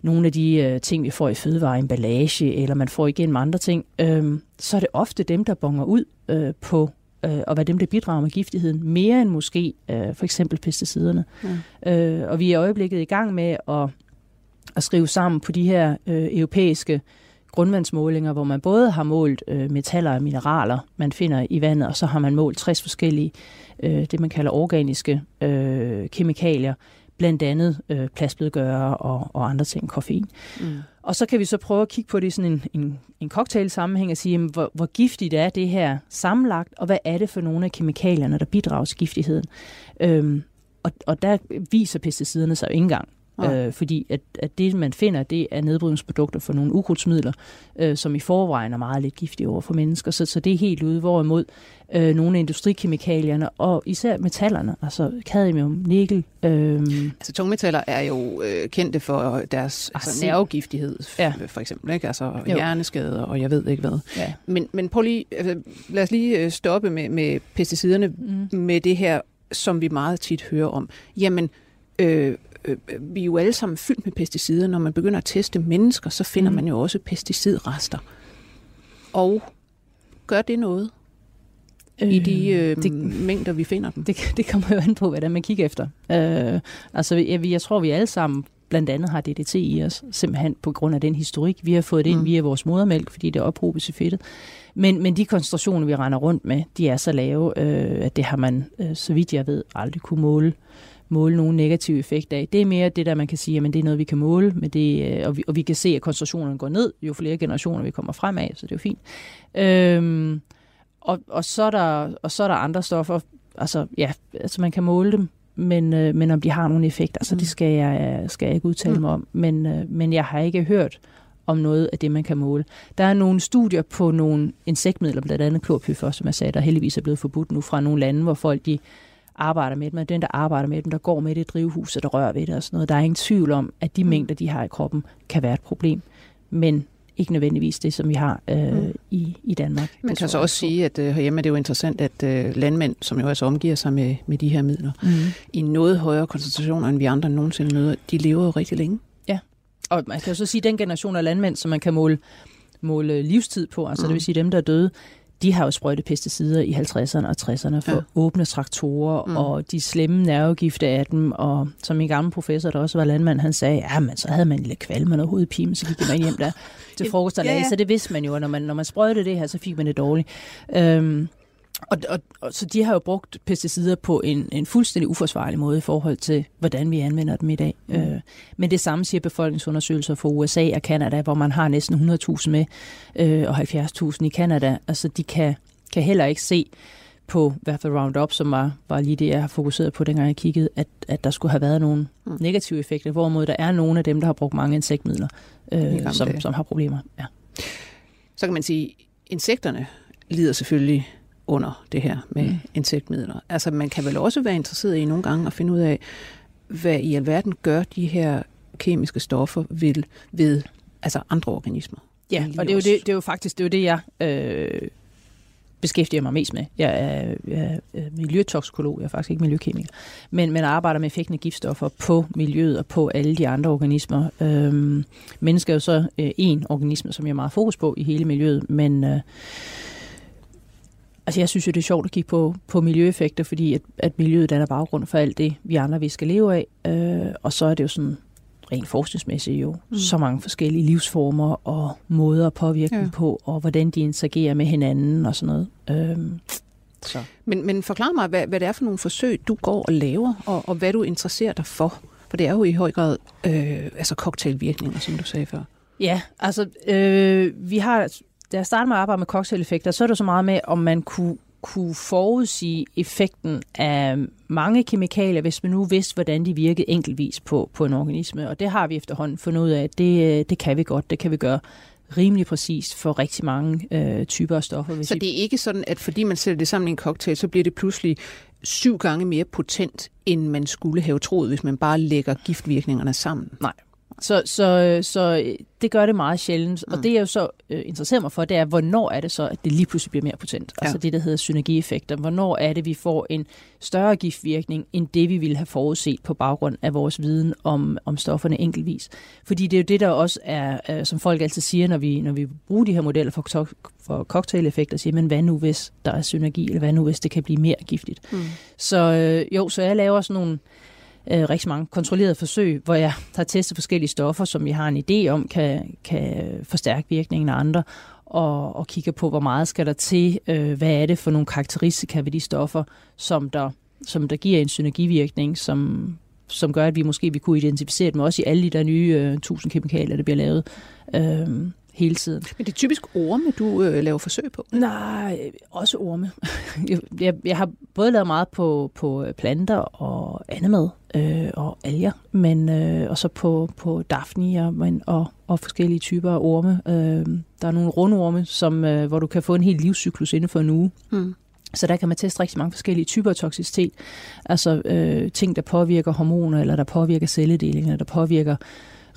nogle af de øh, ting, vi får i fødevareemballage, eller man får igen andre ting, øh, så er det ofte dem, der bonger ud øh, på øh, og hvad dem, der bidrager med giftigheden, mere end måske øh, for eksempel pesticiderne. Ja. Øh, og vi er i øjeblikket i gang med at, at skrive sammen på de her øh, europæiske grundvandsmålinger, hvor man både har målt øh, metaller og mineraler, man finder i vandet, og så har man målt 60 forskellige, øh, det man kalder organiske øh, kemikalier, blandt andet øh, plastblødgørere og, og andre ting, koffein. Mm. Og så kan vi så prøve at kigge på det i sådan en, en, en cocktail-sammenhæng og sige, jamen, hvor, hvor giftigt er det her sammenlagt, og hvad er det for nogle af kemikalierne, der bidrager til giftigheden. Øhm, og, og der viser pesticiderne sig jo ikke engang. Øh, fordi at, at det, man finder, det er nedbrydningsprodukter for nogle ukrudtsmidler, øh, som i forvejen er meget lidt giftige over for mennesker. Så, så det er helt ude, hvorimod øh, nogle af industrikemikalierne, og især metallerne, altså cadmium, nikkel. Øh, altså tungmetaller er jo øh, kendte for deres altså, nervegiftighed, ja. for eksempel, ikke? altså jo. hjerneskader, og jeg ved ikke hvad. Ja. Men, men prøv lige, altså, lad os lige øh, stoppe med, med pesticiderne, mm. med det her, som vi meget tit hører om. Jamen, øh, øh, vi er jo alle sammen fyldt med pesticider. Når man begynder at teste mennesker, så finder mm. man jo også pesticidrester. Og gør det noget? i de øh, øh, det, mængder, vi finder dem? Det, det kommer jo an på, hvad man kigger efter. Øh, altså, jeg, jeg tror, vi alle sammen blandt andet har DDT i os, simpelthen på grund af den historik. Vi har fået det ind mm. via vores modermælk, fordi det ophobes i fedtet. Men, men de koncentrationer, vi render rundt med, de er så lave, øh, at det har man, øh, så vidt jeg ved, aldrig kunne måle måle nogen negativ effekt af. Det er mere det der, man kan sige, at det er noget, vi kan måle, men det, øh, og, vi, og vi kan se, at koncentrationerne går ned, jo flere generationer vi kommer frem af, så det er jo fint. Øhm, og, og, så er der, og så er der andre stoffer, altså ja, altså man kan måle dem, men, øh, men om de har nogen effekt, altså mm. det skal jeg, skal jeg ikke udtale mm. mig om, men, øh, men jeg har ikke hørt om noget af det, man kan måle. Der er nogle studier på nogle insektmidler, blandt andet klorpyfer, som jeg sagde, der heldigvis er blevet forbudt nu fra nogle lande, hvor folk de arbejder med dem, og den, der arbejder med dem, der går med det drivhus, der rører ved det og sådan noget. Der er ingen tvivl om, at de mm. mængder, de har i kroppen, kan være et problem. Men ikke nødvendigvis det, som vi har øh, mm. i, i Danmark. Man kan så også sige, at øh, herhjemme er det jo interessant, at øh, landmænd, som jo altså omgiver sig med, med de her midler, mm. i noget højere koncentrationer, end vi andre nogensinde møder, de lever jo rigtig længe. Ja, og man kan jo så sige, at den generation af landmænd, som man kan måle, måle livstid på, altså mm. det vil sige dem, der er døde, de har jo sprøjtet pesticider i 50'erne og 60'erne for ja. åbne traktorer, mm. og de slemme nervegifte af dem, og som en gammel professor, der også var landmand, han sagde, ja, men så havde man lidt kvalme og hovedpine, så gik man hjem der til frokost og ja, ja. så det vidste man jo, når man, når man sprøjtede det her, så fik man det dårligt. Øhm, og, og, og, så de har jo brugt pesticider på en, en fuldstændig uforsvarlig måde i forhold til, hvordan vi anvender dem i dag. Mm. Øh, men det samme siger befolkningsundersøgelser for USA og Kanada, hvor man har næsten 100.000 med, øh, og 70.000 i Kanada. Altså de kan, kan heller ikke se på, i hvert fald Roundup, som var, var lige det, jeg har fokuseret på, dengang jeg kiggede, at, at der skulle have været nogle mm. negative effekter, hvorimod der er nogle af dem, der har brugt mange insektmidler, øh, som, som har problemer. Ja. Så kan man sige, insekterne lider selvfølgelig under det her med mm. insektmidler. Altså man kan vel også være interesseret i nogle gange at finde ud af, hvad i alverden gør de her kemiske stoffer ved, ved altså andre organismer. Ja, og det er, jo det, det er jo faktisk det, er jo det jeg øh, beskæftiger mig mest med. Jeg er, jeg er miljøtoksikolog, jeg er faktisk ikke miljøkemiker, men, men arbejder med effekten af giftstoffer på miljøet og på alle de andre organismer. Øhm, mennesker er jo så øh, en organisme, som jeg har meget fokus på i hele miljøet, men øh, Altså jeg synes jo, det er sjovt at kigge på, på miljøeffekter, fordi at, at miljøet er baggrund for alt det, vi andre vi skal leve af. Øh, og så er det jo sådan rent forskningsmæssigt jo mm. så mange forskellige livsformer og måder at påvirke ja. dem på, og hvordan de interagerer med hinanden og sådan noget. Øh, så. Men, men forklar mig, hvad, hvad det er for nogle forsøg, du går og laver, og, og hvad du interesserer dig for. For det er jo i høj grad øh, altså cocktailvirkninger, som du sagde før. Ja, altså øh, vi har da jeg startede med at arbejde med cocktail-effekter, så er det så meget med, om man kunne kunne forudsige effekten af mange kemikalier, hvis man nu vidste, hvordan de virkede enkeltvis på, på en organisme. Og det har vi efterhånden fundet ud af, at det, det kan vi godt, det kan vi gøre rimelig præcist for rigtig mange øh, typer af stoffer. Hvis så det er ikke sådan, at fordi man sætter det sammen i en cocktail, så bliver det pludselig syv gange mere potent, end man skulle have troet, hvis man bare lægger giftvirkningerne sammen? Nej, så, så, så det gør det meget sjældent. Mm. Og det, jeg jo så øh, interesserer mig for, det er, hvornår er det så, at det lige pludselig bliver mere potent? Ja. Altså det, der hedder synergieffekter. Hvornår er det, vi får en større giftvirkning, end det, vi ville have forudset på baggrund af vores viden om, om stofferne enkeltvis? Fordi det er jo det, der også er, øh, som folk altid siger, når vi, når vi bruger de her modeller for, for cocktail-effekter, siger, men hvad nu, hvis der er synergi, eller hvad nu, hvis det kan blive mere giftigt? Mm. Så øh, jo, så jeg laver sådan nogle øh, rigtig mange kontrollerede forsøg, hvor jeg har testet forskellige stoffer, som jeg har en idé om, kan, kan forstærke virkningen af andre, og, og kigger på, hvor meget skal der til, øh, hvad er det for nogle karakteristika ved de stoffer, som der, som der giver en synergivirkning, som, som gør, at vi måske vi kunne identificere dem også i alle de der nye øh, 1000 kemikalier, der bliver lavet. Øh, hele tiden. Men det er typisk orme, du øh, laver forsøg på? Nej, også orme. jeg, jeg har både lavet meget på, på planter og andet øh, og alger, men øh, også på, på daphnier men, og, og forskellige typer af orme. Øh, der er nogle rundorme, som, øh, hvor du kan få en hel livscyklus inden for en uge. Hmm. Så der kan man teste rigtig mange forskellige typer af toksicitet. Altså øh, ting, der påvirker hormoner, eller der påvirker celledeling, eller der påvirker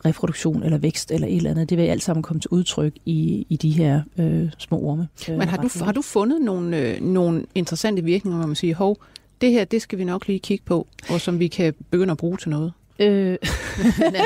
reproduktion eller vækst eller et eller andet. Det vil alt sammen komme til udtryk i, i de her øh, små orme. Øh, Men har du, har du fundet nogle, øh, nogle interessante virkninger, hvor man siger, hov, det her, det skal vi nok lige kigge på, og som vi kan begynde at bruge til noget? Øh,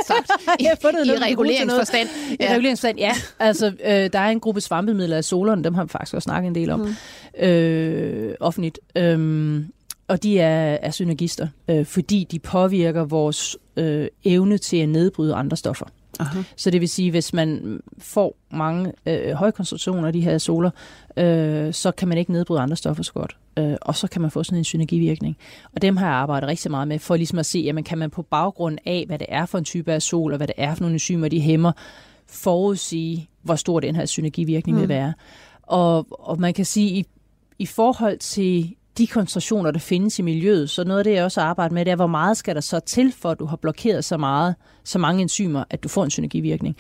sagt, i, jeg har i reguleringsforstand. Ja. I reguleringsforstand, ja. Altså, øh, der er en gruppe svampemidler af solerne, dem har vi faktisk også snakket en del om, mm. øh, offentligt. Øh, og de er, er synergister, øh, fordi de påvirker vores øh, evne til at nedbryde andre stoffer. Aha. Så det vil sige, hvis man får mange øh, høje koncentrationer af de her soler, øh, så kan man ikke nedbryde andre stoffer så godt. Øh, og så kan man få sådan en synergivirkning. Og dem har jeg arbejdet rigtig meget med, for ligesom at se, jamen, kan man på baggrund af, hvad det er for en type af sol, og hvad det er for nogle enzymer, de hæmmer, forudsige, hvor stor den her synergivirkning mm. vil være. Og, og man kan sige, i, i forhold til de koncentrationer, der findes i miljøet. Så noget af det, jeg også arbejder med, det er, hvor meget skal der så til, for at du har blokeret så meget, så mange enzymer, at du får en synergivirkning.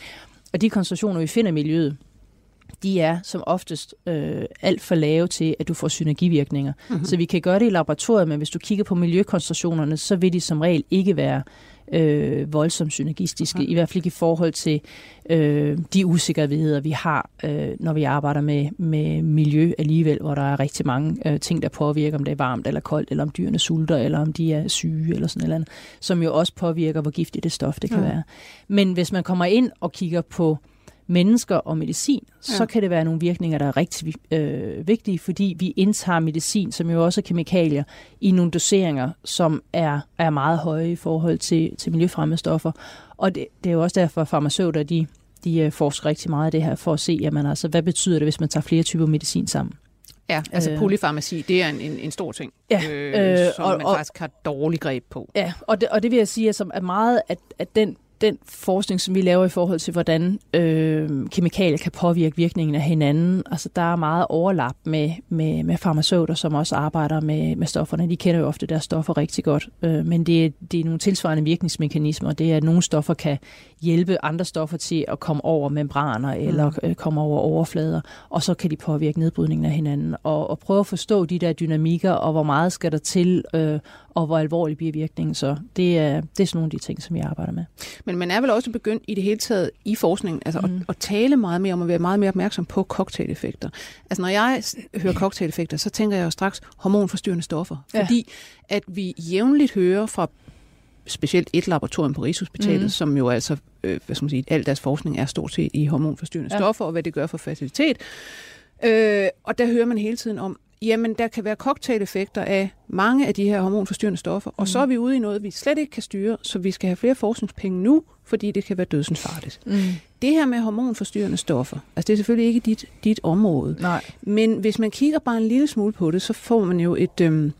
Og de koncentrationer, vi finder i miljøet, de er som oftest øh, alt for lave til, at du får synergivirkninger. Mm-hmm. Så vi kan gøre det i laboratoriet, men hvis du kigger på miljøkoncentrationerne, så vil de som regel ikke være øh, voldsomt synergistiske, ja. i hvert fald ikke i forhold til øh, de usikkerheder, vi har, øh, når vi arbejder med, med miljø alligevel, hvor der er rigtig mange øh, ting, der påvirker, om det er varmt eller koldt, eller om dyrene sulter, eller om de er syge, eller sådan noget, som jo også påvirker, hvor giftigt det stof det kan ja. være. Men hvis man kommer ind og kigger på mennesker og medicin, ja. så kan det være nogle virkninger, der er rigtig øh, vigtige, fordi vi indtager medicin, som jo også er kemikalier, i nogle doseringer, som er, er meget høje i forhold til, til miljøfremmede stoffer. Og det, det er jo også derfor, at farmaceuter, de, de øh, forsker rigtig meget af det her, for at se, jamen, altså, hvad betyder det, hvis man tager flere typer medicin sammen. Ja, altså øh, polyfarmaci, det er en, en, en stor ting, ja, øh, øh, som og, man faktisk har dårlig greb på. Ja, og det, og det vil jeg sige, altså, at meget at, at den den forskning, som vi laver i forhold til, hvordan øh, kemikalier kan påvirke virkningen af hinanden, altså der er meget overlap med, med, med farmaceuter, som også arbejder med, med stofferne. De kender jo ofte deres stoffer rigtig godt, øh, men det er, det er nogle tilsvarende virkningsmekanismer. Det er, at nogle stoffer kan hjælpe andre stoffer til at komme over membraner mm. eller øh, komme over overflader, og så kan de påvirke nedbrydningen af hinanden. Og, og prøve at forstå de der dynamikker, og hvor meget skal der til, øh, og hvor alvorlig bliver virkningen så. Det er, det er sådan nogle af de ting, som jeg arbejder med. Men man er vel også begyndt i det hele taget i forskningen altså mm. at, at tale meget mere om at være meget mere opmærksom på cocktail-effekter. Altså når jeg hører cocktail-effekter, så tænker jeg jo straks hormonforstyrrende stoffer. Ja. Fordi at vi jævnligt hører fra specielt et laboratorium på Rigshospitalet, mm. som jo altså, øh, hvad skal man sige, al deres forskning er stort set i hormonforstyrrende ja. stoffer, og hvad det gør for fertilitet. Øh, og der hører man hele tiden om, jamen der kan være cocktail-effekter af mange af de her hormonforstyrrende stoffer, mm. og så er vi ude i noget, vi slet ikke kan styre, så vi skal have flere forskningspenge nu, fordi det kan være dødsensfarligt. Mm. Det her med hormonforstyrrende stoffer, altså det er selvfølgelig ikke dit, dit område, Nej. men hvis man kigger bare en lille smule på det, så får man jo et øhm,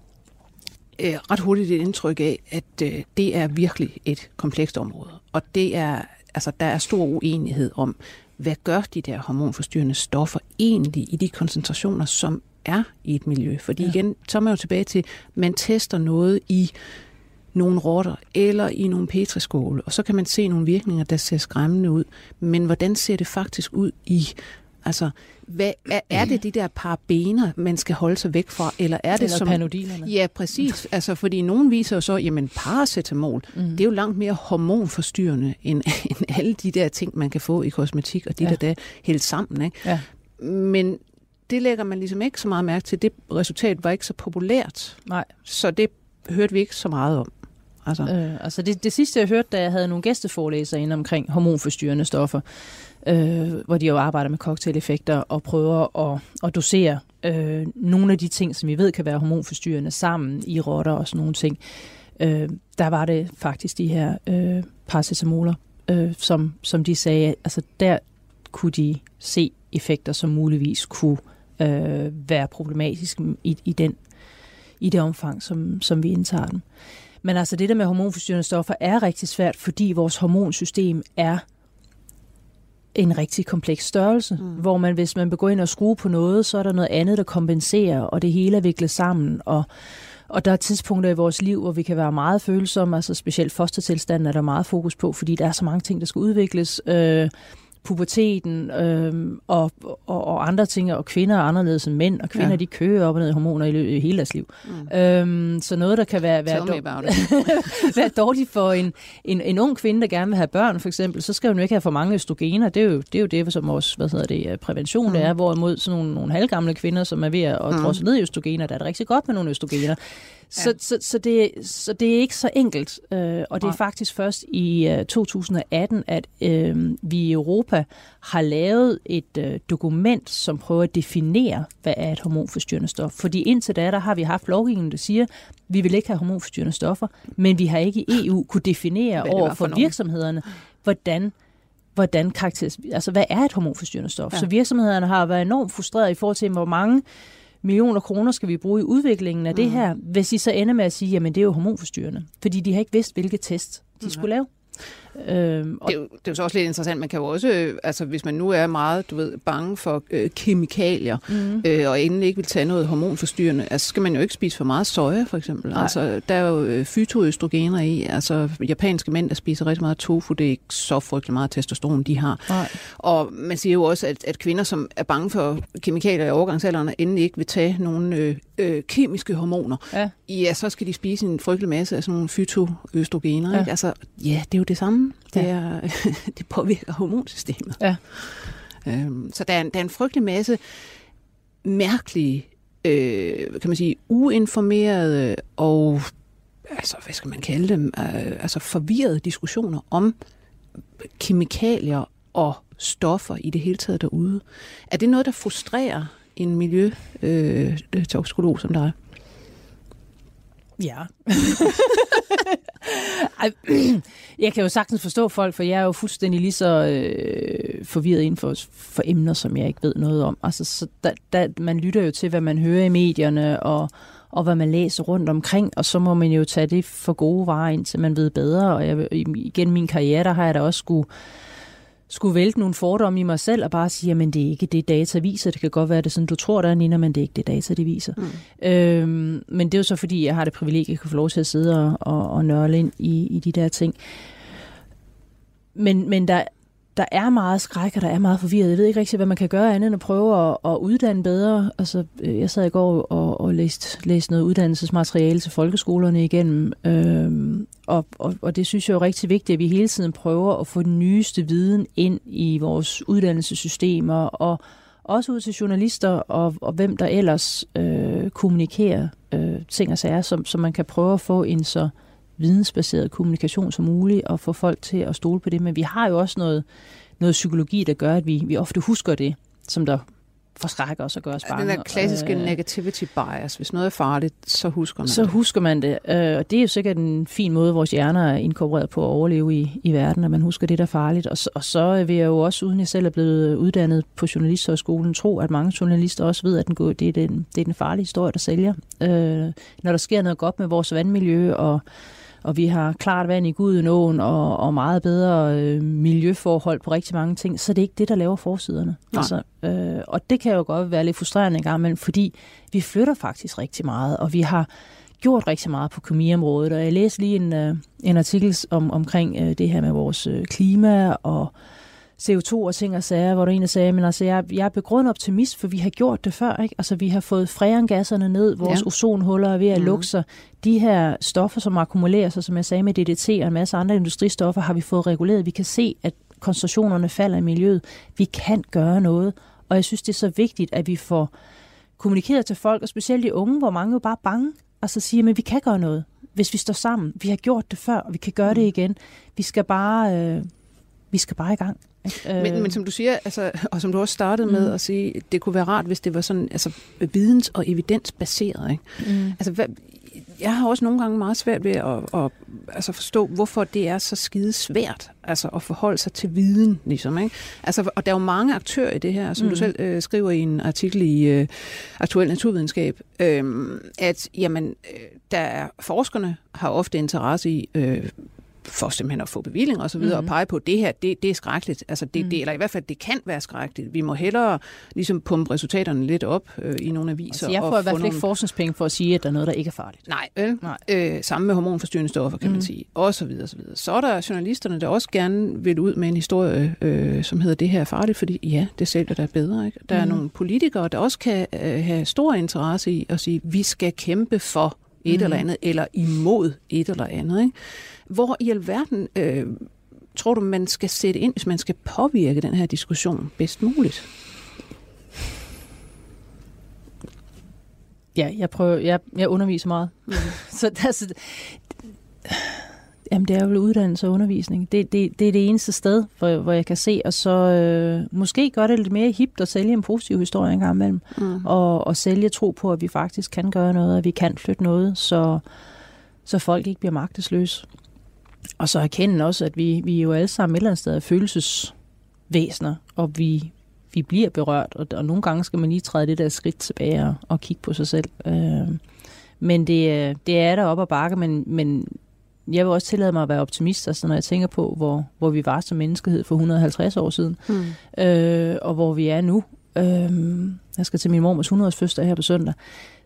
øh, ret hurtigt et indtryk af, at øh, det er virkelig et komplekst område, og det er, altså, der er stor uenighed om, hvad gør de der hormonforstyrrende stoffer egentlig i de koncentrationer, som er i et miljø. Fordi ja. igen, så er man jo tilbage til, man tester noget i nogle rotter eller i nogle petriskåle, og så kan man se nogle virkninger, der ser skræmmende ud. Men hvordan ser det faktisk ud i Altså, hvad, er, er det de der parabener, man skal holde sig væk fra, eller er det eller som... panodilerne. Ja, præcis. Altså, fordi nogen viser jo så, jamen paracetamol, mm. det er jo langt mere hormonforstyrrende, end, end alle de der ting, man kan få i kosmetik, og de ja. der der helt sammen, ikke? Ja. Men det lægger man ligesom ikke så meget mærke til. Det resultat var ikke så populært, Nej. så det hørte vi ikke så meget om. Altså, Øh, altså det, det sidste, jeg hørte, da jeg havde nogle gæsteforelæsere inde omkring hormonforstyrrende stoffer, øh, hvor de jo arbejder med cocktaileffekter og prøver at, at dosere øh, nogle af de ting, som vi ved kan være hormonforstyrrende sammen i rotter og sådan nogle ting. Øh, der var det faktisk de her øh, paracetamoler, øh, som, som de sagde, altså der kunne de se effekter, som muligvis kunne øh, være problematiske i, i, den, i det omfang, som, som vi indtager dem. Men altså det der med hormonforstyrrende stoffer er rigtig svært, fordi vores hormonsystem er en rigtig kompleks størrelse, mm. hvor man, hvis man begynder ind og skrue på noget, så er der noget andet, der kompenserer, og det hele er viklet sammen, og og der er tidspunkter i vores liv, hvor vi kan være meget følsomme, altså specielt fostertilstanden er der meget fokus på, fordi der er så mange ting, der skal udvikles. Øh, puberteten øh, og, og, og andre ting, og kvinder er anderledes end mænd, og kvinder ja. de kører op og ned i hormoner i, lø- i hele deres liv. Mm. Øhm, så noget, der kan være, være, dår- være dårligt for en, en, en ung kvinde, der gerne vil have børn, for eksempel, så skal hun jo ikke have for mange østrogener. Det er jo det, er jo det som vores hvad hedder det, øh, prævention mm. det er, hvorimod sådan nogle, nogle halvgamle kvinder, som er ved at Mm. drosse ned i østrogener, der er det rigtig godt med nogle østrogener. Så, så, så, det, så det er ikke så enkelt, øh, og det er faktisk først i øh, 2018, at øh, vi i Europa har lavet et øh, dokument, som prøver at definere, hvad er et hormonforstyrrende stof. Fordi indtil da, der har vi haft lovgivning, der siger, vi vil ikke have hormonforstyrrende stoffer, men vi har ikke i EU kunne definere over for for virksomhederne, hvordan hvordan karakteris, altså hvad er et hormonforstyrrende stof? Ja. Så virksomhederne har været enormt frustreret i forhold til, hvor mange millioner kroner skal vi bruge i udviklingen af mm. det her, hvis I så ender med at sige, jamen det er jo hormonforstyrrende. Fordi de har ikke vidst, hvilke test de Nej. skulle lave. Øhm, og Det er, jo, det er jo så også lidt interessant. Man kan jo også, øh, altså hvis man nu er meget, du ved, bange for øh, kemikalier, mm, øh, og endelig ikke vil tage noget hormonforstyrrende, altså skal man jo ikke spise for meget soja, for eksempel. Nej. Altså, der er jo øh, fytoøstrogener i. Altså, japanske mænd, der spiser rigtig meget tofu, det er ikke så frygtelig meget testosteron, de har. nej. Og man siger jo også, at, at kvinder, som er bange for kemikalier i overgangsalderen, endelig ikke vil tage nogle øh, øh, kemiske hormoner, Ja. ja, så skal de spise en frygtelig masse af sådan nogle fytoøstrogener. Ja. Ikke? Altså, ja, det er jo det samme. Det, Ja. er, det påvirker hormonsystemet. Ja. Øhm, så der er, en, der er en frygtelig masse mærkelige, øh, kan man sige, uinformerede og, altså, hvad skal man kalde dem, øh, altså forvirrede diskussioner om kemikalier og stoffer i det hele taget derude. Er det noget, der frustrerer en miljø øh, toksikolog som dig? Ja. Jeg kan jo sagtens forstå folk, for jeg er jo fuldstændig lige så øh, forvirret inden for, for emner, som jeg ikke ved noget om. Altså, så da, da, man lytter jo til, hvad man hører i medierne, og, og hvad man læser rundt omkring, og så må man jo tage det for gode varer, indtil man ved bedre. Og jeg, igen min karriere, der har jeg da også skulle skulle vælte nogle fordomme i mig selv og bare sige, jamen det er ikke det, data viser. Det kan godt være, det er sådan, du tror, der er Nina, men det er ikke det, data det viser. Mm. Øhm, men det er jo så, fordi jeg har det privilegie, at jeg kan få lov til at sidde og, og, og nørle ind i, i de der ting. Men, men der, der er meget skræk, og der er meget forvirret. Jeg ved ikke rigtig, hvad man kan gøre andet end at prøve at, at uddanne bedre. Altså, øh, jeg sad i går og, og læste, læste noget uddannelsesmateriale til folkeskolerne igennem, øhm, og, og, og det synes jeg er jo rigtig vigtigt, at vi hele tiden prøver at få den nyeste viden ind i vores uddannelsessystemer, og også ud til journalister, og, og hvem der ellers øh, kommunikerer øh, ting og sager, som, som man kan prøve at få en så vidensbaseret kommunikation som muligt, og få folk til at stole på det. Men vi har jo også noget, noget psykologi, der gør, at vi, vi ofte husker det, som der forskrækker os og gør os bange. Den der klassiske Øh, negativity bias. Hvis noget er farligt, så husker man så det. husker man det. Øh, Og det er jo sikkert en fin måde, vores hjerner er inkorporeret på at overleve i, i verden, at man husker det, der er farligt. Og så, og så vil jeg jo også, uden jeg selv er blevet uddannet på Journalisthøjskolen, tro, at mange journalister også ved, at den, går, det, er den, det er den farlige historie, der sælger. Øh, når der sker noget godt med vores vandmiljø og og vi har klart vand i Gudenåen og, og meget bedre øh, miljøforhold på rigtig mange ting, så det er ikke det, der laver forsiderne. Altså, øh, og det kan jo godt være lidt frustrerende en gang imellem, fordi vi flytter faktisk rigtig meget, og vi har gjort rigtig meget på kemiområdet, og jeg læste lige en, øh, en artikel om, omkring øh, det her med vores øh, klima og CO2 og ting og sager, hvor en, der sagde, men altså, jeg, jeg er begrundet optimist, for vi har gjort det før, ikke? Altså, vi har fået freongasserne ned, vores ja. ozonhuller er ved at mm. lukke sig. De her stoffer, som akkumulerer sig, som jeg sagde med DDT og en masse andre industristoffer, har vi fået reguleret. Vi kan se, at koncentrationerne falder i miljøet. Vi kan gøre noget, og jeg synes, det er så vigtigt, at vi får kommunikeret til folk, og specielt de unge, hvor mange er bare bange, og så siger, men vi kan gøre noget, hvis vi står sammen. Vi har gjort det før, og vi kan gøre det mm. igen. Vi skal bare, øh, vi skal bare i gang. Men, men som du siger, altså, og som du også startede med mm. at sige, det kunne være rart, hvis det var sådan altså, videns- og evidensbaseret. Ikke? Mm. Altså, hvad, jeg har også nogle gange meget svært ved at, at altså forstå, hvorfor det er så skide svært altså at forholde sig til viden. Ligesom, ikke? Altså, og der er jo mange aktører i det her, som mm. du selv øh, skriver i en artikel i øh, Aktuel Naturvidenskab, øh, at jamen, øh, der er forskerne har ofte interesse i øh, for simpelthen at få bevilling og så videre, mm-hmm. og pege på, at det her, det, det er skrækkeligt. Altså det, mm. det, eller i hvert fald, det kan være skrækkeligt. Vi må hellere ligesom pumpe resultaterne lidt op øh, i nogle aviser. Altså, jeg får i hvert fald nogle... ikke forskningspenge for at sige, at der er noget, der ikke er farligt. Nej, vel? Nej. Øh, samme med hormonforstyrrende stoffer, kan mm. man sige. Og så videre, så videre. Så er der journalisterne, der også gerne vil ud med en historie, øh, som hedder, det her er farligt, fordi ja, det sælger der er bedre. Ikke? Der mm. er nogle politikere, der også kan øh, have stor interesse i at sige, vi skal kæmpe for et mm. eller andet, eller imod et eller andet. Ikke? Hvor i alverden øh, tror du, man skal sætte ind, hvis man skal påvirke den her diskussion bedst muligt? Ja, jeg prøver, jeg, jeg underviser meget. Mm. så altså, Jamen, det er jo uddannelse og undervisning. Det, det, det er det eneste sted, hvor, hvor jeg kan se, og så øh, måske gør det lidt mere hipt at sælge en positiv historie en gang imellem, mm. og, og sælge tro på, at vi faktisk kan gøre noget, at vi kan flytte noget, så, så folk ikke bliver magtesløse. Og så erkende også, at vi, vi er jo alle sammen et eller andet sted følelsesvæsener, og vi, vi bliver berørt, og, og nogle gange skal man lige træde det der skridt tilbage og, og kigge på sig selv. Øh, men det, det er der op ad bakke, men, men jeg vil også tillade mig at være optimist, altså når jeg tænker på, hvor, hvor vi var som menneskehed for 150 år siden, mm. øh, og hvor vi er nu. Øh, jeg skal til min mormors 100 fødselsdag her på søndag.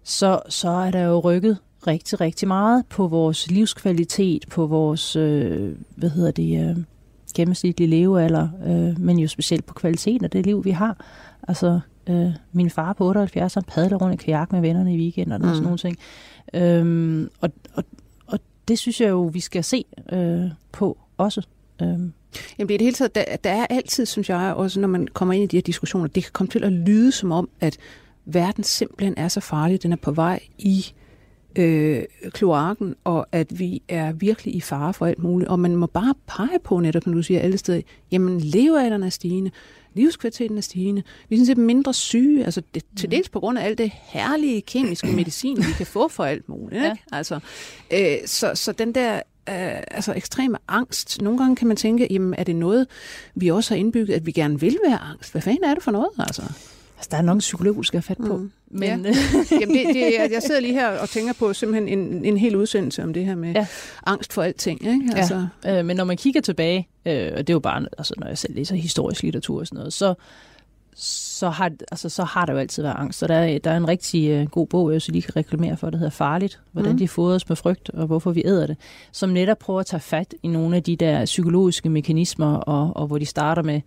Så, så er der jo rykket rigtig, rigtig meget på vores livskvalitet, på vores, øh, hvad hedder det, øh, gennemsnitlige levealder, øh, men jo specielt på kvaliteten af det liv, vi har. Altså, øh, min far på 78, han padler rundt i kajak med vennerne i weekenden mm. og sådan nogle ting. Øh, og, og, og det synes jeg jo, vi skal se øh, på også. Øh. Jamen det er det hele taget, der, der er altid, synes jeg, også når man kommer ind i de her diskussioner, det kan komme til at lyde som om, at verden simpelthen er så farlig, den er på vej i øh, kloakken, og at vi er virkelig i fare for alt muligt. Og man må bare pege på netop, når du siger alle steder, jamen levealderen er stigende, livskvaliteten er stigende, vi er sådan set mindre syge, altså det, til mm. dels på grund af alt det herlige kemiske medicin, vi kan få for alt muligt. Ikke? Ja. Altså, øh, så, så den der øh, altså ekstreme angst. Nogle gange kan man tænke, jamen er det noget, vi også har indbygget, at vi gerne vil være angst? Hvad fanden er det for noget? Altså? Altså, der er nok en psykolog, du skal have fat på. Mm. Men, ja. Jamen, det, det, jeg sidder lige her og tænker på simpelthen en, en hel udsendelse om det her med ja. angst for alting. Ikke? Altså. Ja. Øh, men når man kigger tilbage, øh, og det er jo bare, altså, når jeg selv læser historisk litteratur og sådan noget, så, så, har, altså, så har der jo altid været angst. Så der er, der er en rigtig øh, god bog, jeg så lige kan reklamere for, der hedder Farligt. Hvordan mm. de fodres med frygt, og hvorfor vi æder det. Som netop prøver at tage fat i nogle af de der psykologiske mekanismer, og, og hvor de starter med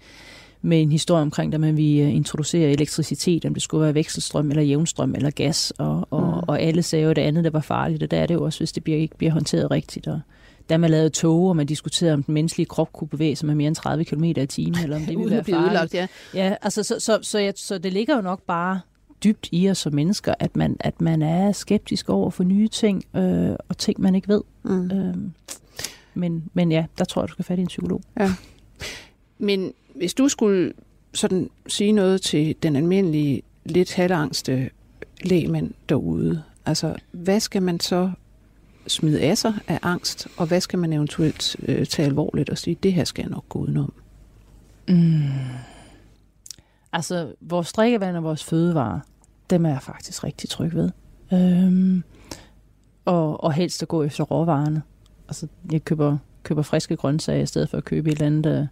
med en historie omkring, da man vi øh, introducere elektricitet, om det skulle være vekselstrøm eller jævnstrøm eller gas, og, og, mm. og alle sagde jo, det andet, der var farligt, og der er det jo også, hvis det bliver, ikke bliver håndteret rigtigt. Og da man lavede tog, og man diskuterede, om den menneskelige krop kunne bevæge sig med mere end 30 km i timen, eller om det ville være farligt. Udlagt, ja. ja, altså, så, så, så, jeg, så det ligger jo nok bare dybt i os som mennesker, at man, at man er skeptisk over for nye ting, øh, og ting, man ikke ved. Mm. Øh, men, men ja, der tror jeg, du skal fat i en psykolog. Ja. Men hvis du skulle sådan sige noget til den almindelige, lidt halvangste lægmand derude, altså hvad skal man så smide af sig af angst, og hvad skal man eventuelt øh, tage alvorligt og sige, det her skal jeg nok gå udenom? Mm. Altså, vores drikkevand og vores fødevarer, dem er jeg faktisk rigtig tryg ved. Øhm, og, og helst at gå efter råvarerne. altså, jeg køber, køber friske grøntsager i stedet for at købe et eller andet øh,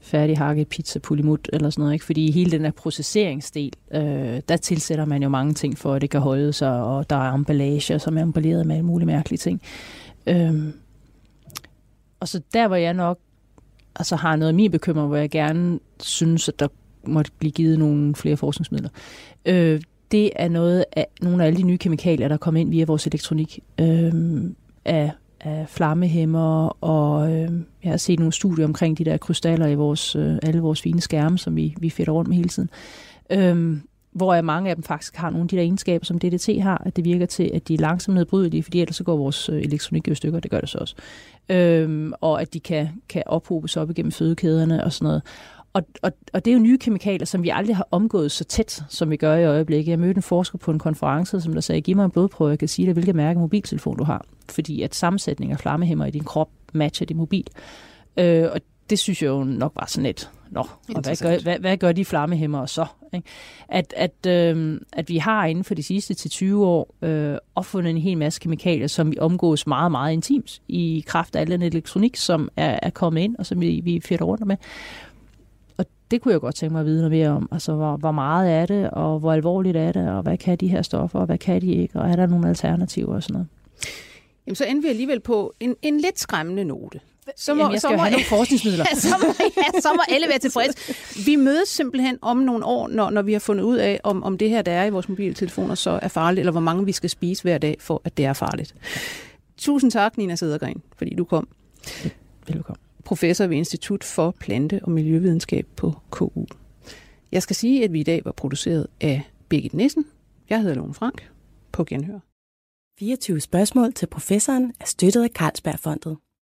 færdighakket pizza pulimut eller sådan noget. Ikke? Fordi hele den der processeringsdel, øh, der tilsætter man jo mange ting for, at det kan holde sig, og der er emballage, som er emballeret med alle mulige mærkelige ting. Øh, og så der, hvor jeg nok altså har noget af min bekymring, hvor jeg gerne synes, at der måtte blive givet nogle flere forskningsmidler. Øh, det er noget af, nogle af alle de nye kemikalier, der kommer ind via vores elektronik. Øh, af, af flammehæmmer, og øh, jeg har set nogle studier omkring de der krystaller i vores, øh, alle vores fine skærme, som vi, vi fedter rundt med hele tiden. Øhm, hvor jeg mange af dem faktisk har nogle af de der egenskaber, som DDT har, at det virker til, at de er langsomt nedbrydelige, fordi ellers så går vores øh, elektronik i stykker, det gør det så også. Øhm, og at de kan, kan ophobes op igennem fødekæderne og sådan noget. Og, og, og det er jo nye kemikalier, som vi aldrig har omgået så tæt, som vi gør i øjeblikket. Jeg mødte en forsker på en konference, som der sagde, giv mig en blodprøve, jeg kan sige dig, hvilket mærke mobiltelefon du har. Fordi at sammensætning af flammehæmmer i din krop matcher din mobil. Øh, og det synes jeg jo nok var sådan lidt, nå, og hvad gør, hvad, hvad gør de flammehæmmer så? Ikke? At, at, øh, at vi har inden for de sidste til 20 år øh, opfundet en hel masse kemikalier, som vi omgås meget, meget intimt i kraft af al den elektronik, som er, er kommet ind, og som vi, vi fætter rundt med det kunne jeg godt tænke mig at vide noget mere om. Altså, hvor, hvor meget er det, og hvor alvorligt er det, og hvad kan de her stoffer, og hvad kan de ikke, og er der nogle alternativer og sådan noget? Jamen, så ender vi alligevel på en, en lidt skræmmende note. Så må, Jamen, jeg skal så må, have nogle forskningsmidler. ja, så, må, ja, så må alle være tilfredse. Vi mødes simpelthen om nogle år, når, når vi har fundet ud af, om, om det her, der er i vores mobiltelefoner, så er farligt, eller hvor mange vi skal spise hver dag, for at det er farligt. Tusind tak, Nina Sedergren, fordi du kom. Velkommen professor ved Institut for Plante- og Miljøvidenskab på KU. Jeg skal sige, at vi i dag var produceret af Birgit Nissen. Jeg hedder Lone Frank. På genhør. 24 spørgsmål til professoren er støttet af Carlsbergfondet.